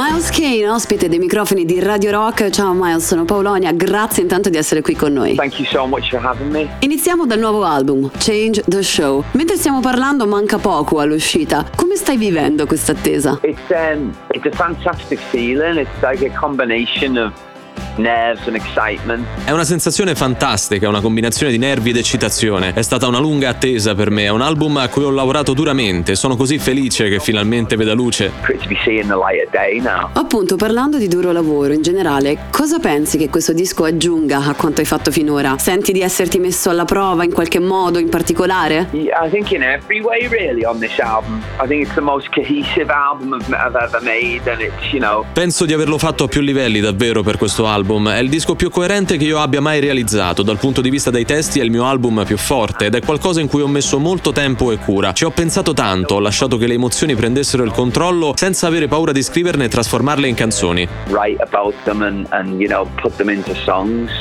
Miles Kane, ospite dei microfoni di Radio Rock. Ciao Miles, sono Paolonia, grazie intanto di essere qui con noi. Thank you so much for having me. Iniziamo dal nuovo album, Change the Show. Mentre stiamo parlando manca poco all'uscita. Come stai vivendo questa attesa? It's um, it's a fantastic feeling. It's like a combination of. È una sensazione fantastica, una combinazione di nervi ed eccitazione. È stata una lunga attesa per me, è un album a cui ho lavorato duramente. Sono così felice che finalmente veda luce. Great to be seeing the light of day now. Appunto, parlando di duro lavoro in generale, cosa pensi che questo disco aggiunga a quanto hai fatto finora? Senti di esserti messo alla prova in qualche modo in particolare? Yeah, I think in every way, really, on this album. I think it's the most cohesive album I've, I've ever made, and it's you know. Penso di averlo fatto a più livelli davvero per questo album. È il disco più coerente che io abbia mai realizzato. Dal punto di vista dei testi è il mio album più forte ed è qualcosa in cui ho messo molto tempo e cura. Ci ho pensato tanto, ho lasciato che le emozioni prendessero il controllo senza avere paura di scriverne e trasformarle in canzoni. and, you know.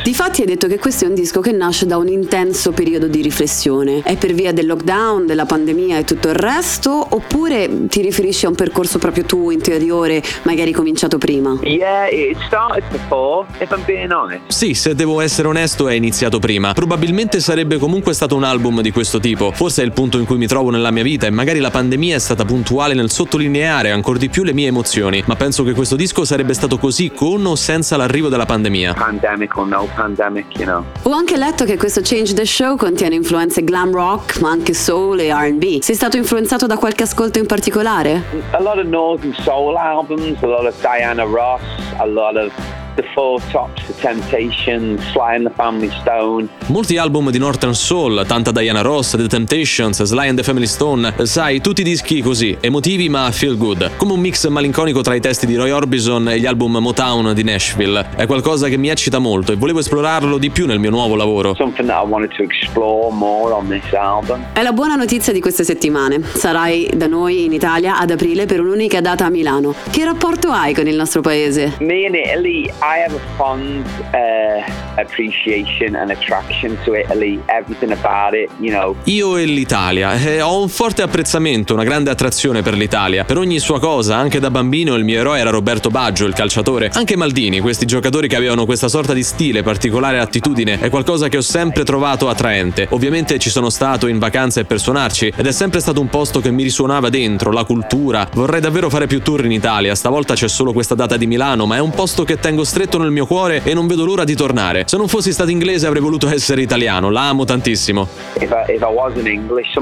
Difatti hai detto che questo è un disco che nasce da un intenso periodo di riflessione. È per via del lockdown, della pandemia e tutto il resto? Oppure ti riferisci a un percorso proprio tuo interiore, magari cominciato prima? Yeah, it started before, if I'm being honest. Sì, se devo essere onesto, è iniziato prima. Probabilmente sarebbe comunque stato un album di questo tipo. Forse è il punto in cui mi trovo nella mia vita e magari la pandemia è stata puntuale nel sottolineare ancora di più le mie emozioni. Ma penso che questo disco sarebbe stato così con o senza l'arrivo della pandemia. Pandemic or no pandemic, you know. Ho anche letto che questo Change the Show contiene influenze glam rock, ma anche soul e RB. Sei stato influenzato da qualche ascolto in particolare? A lot of Northern Soul albums, a lot of Diana Ross, a lot of The Four Tops, The Temptations, Sly and the Family Stone. Molti album di Northern Soul, tanta Diana Ross, The Temptations, Sly and the Family Stone, sai, tutti dischi così, emotivi ma feel good, come un mix malinconico tra i testi di Roy Orbison e gli album Motown di Nashville. È qualcosa che mi eccita molto e volevo esplorarlo di più nel mio nuovo lavoro. Something that I wanted to explore more on this album. È la buona notizia di queste settimane. Sarai da noi in Italia ad aprile per un'unica data a Milano. Che rapporto hai con il nostro paese? Me in Italy, I have a fond uh, appreciation and attraction to Italy. Everything about it, you know. Io e l'Italia. Eh, ho un forte apprezzamento, una grande attrazione per l'Italia. Per ogni sua cosa, anche da bambino il mio eroe era Roberto Baggio, il calciatore. Anche Maldini, questi giocatori che avevano questa sorta di stile, particolare attitudine, è qualcosa che ho sempre trovato attraente. Ovviamente ci sono stato in vacanza per suonarci ed è sempre stato un posto che mi risuonava dentro, la cultura. Vorrei davvero fare più tour in Italia. Stavolta c'è solo questa data di Milano, ma è un posto che tengo stretto nel mio cuore e non vedo l'ora di tornare. Se non fossi stato inglese avrei voluto essere italiano, la amo tantissimo. If I, if I English, I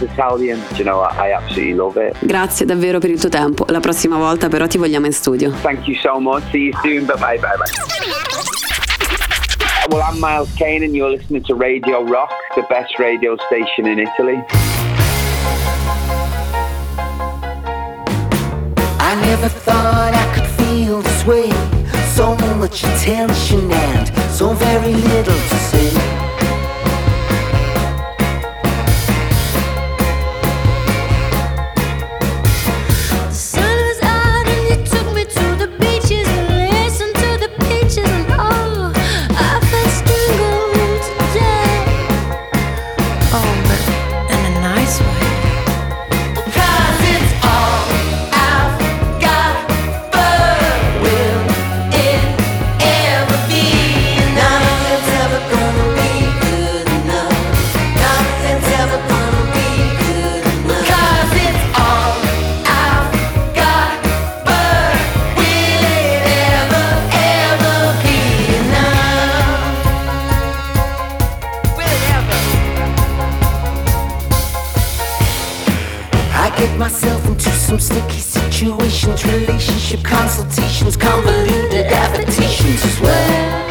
Italian. You know. Grazie davvero per il tuo tempo. La prossima volta però ti vogliamo in studio. Thank you so much. See you soon. Bye bye bye bye. Well, I'm Miles Kane, and you're listening to Radio Rock, the best radio station in Italy. I never thought I could feel this way. Much attention and so very little to say. Sticky situations, relationship consultations, convoluted adaptations as well.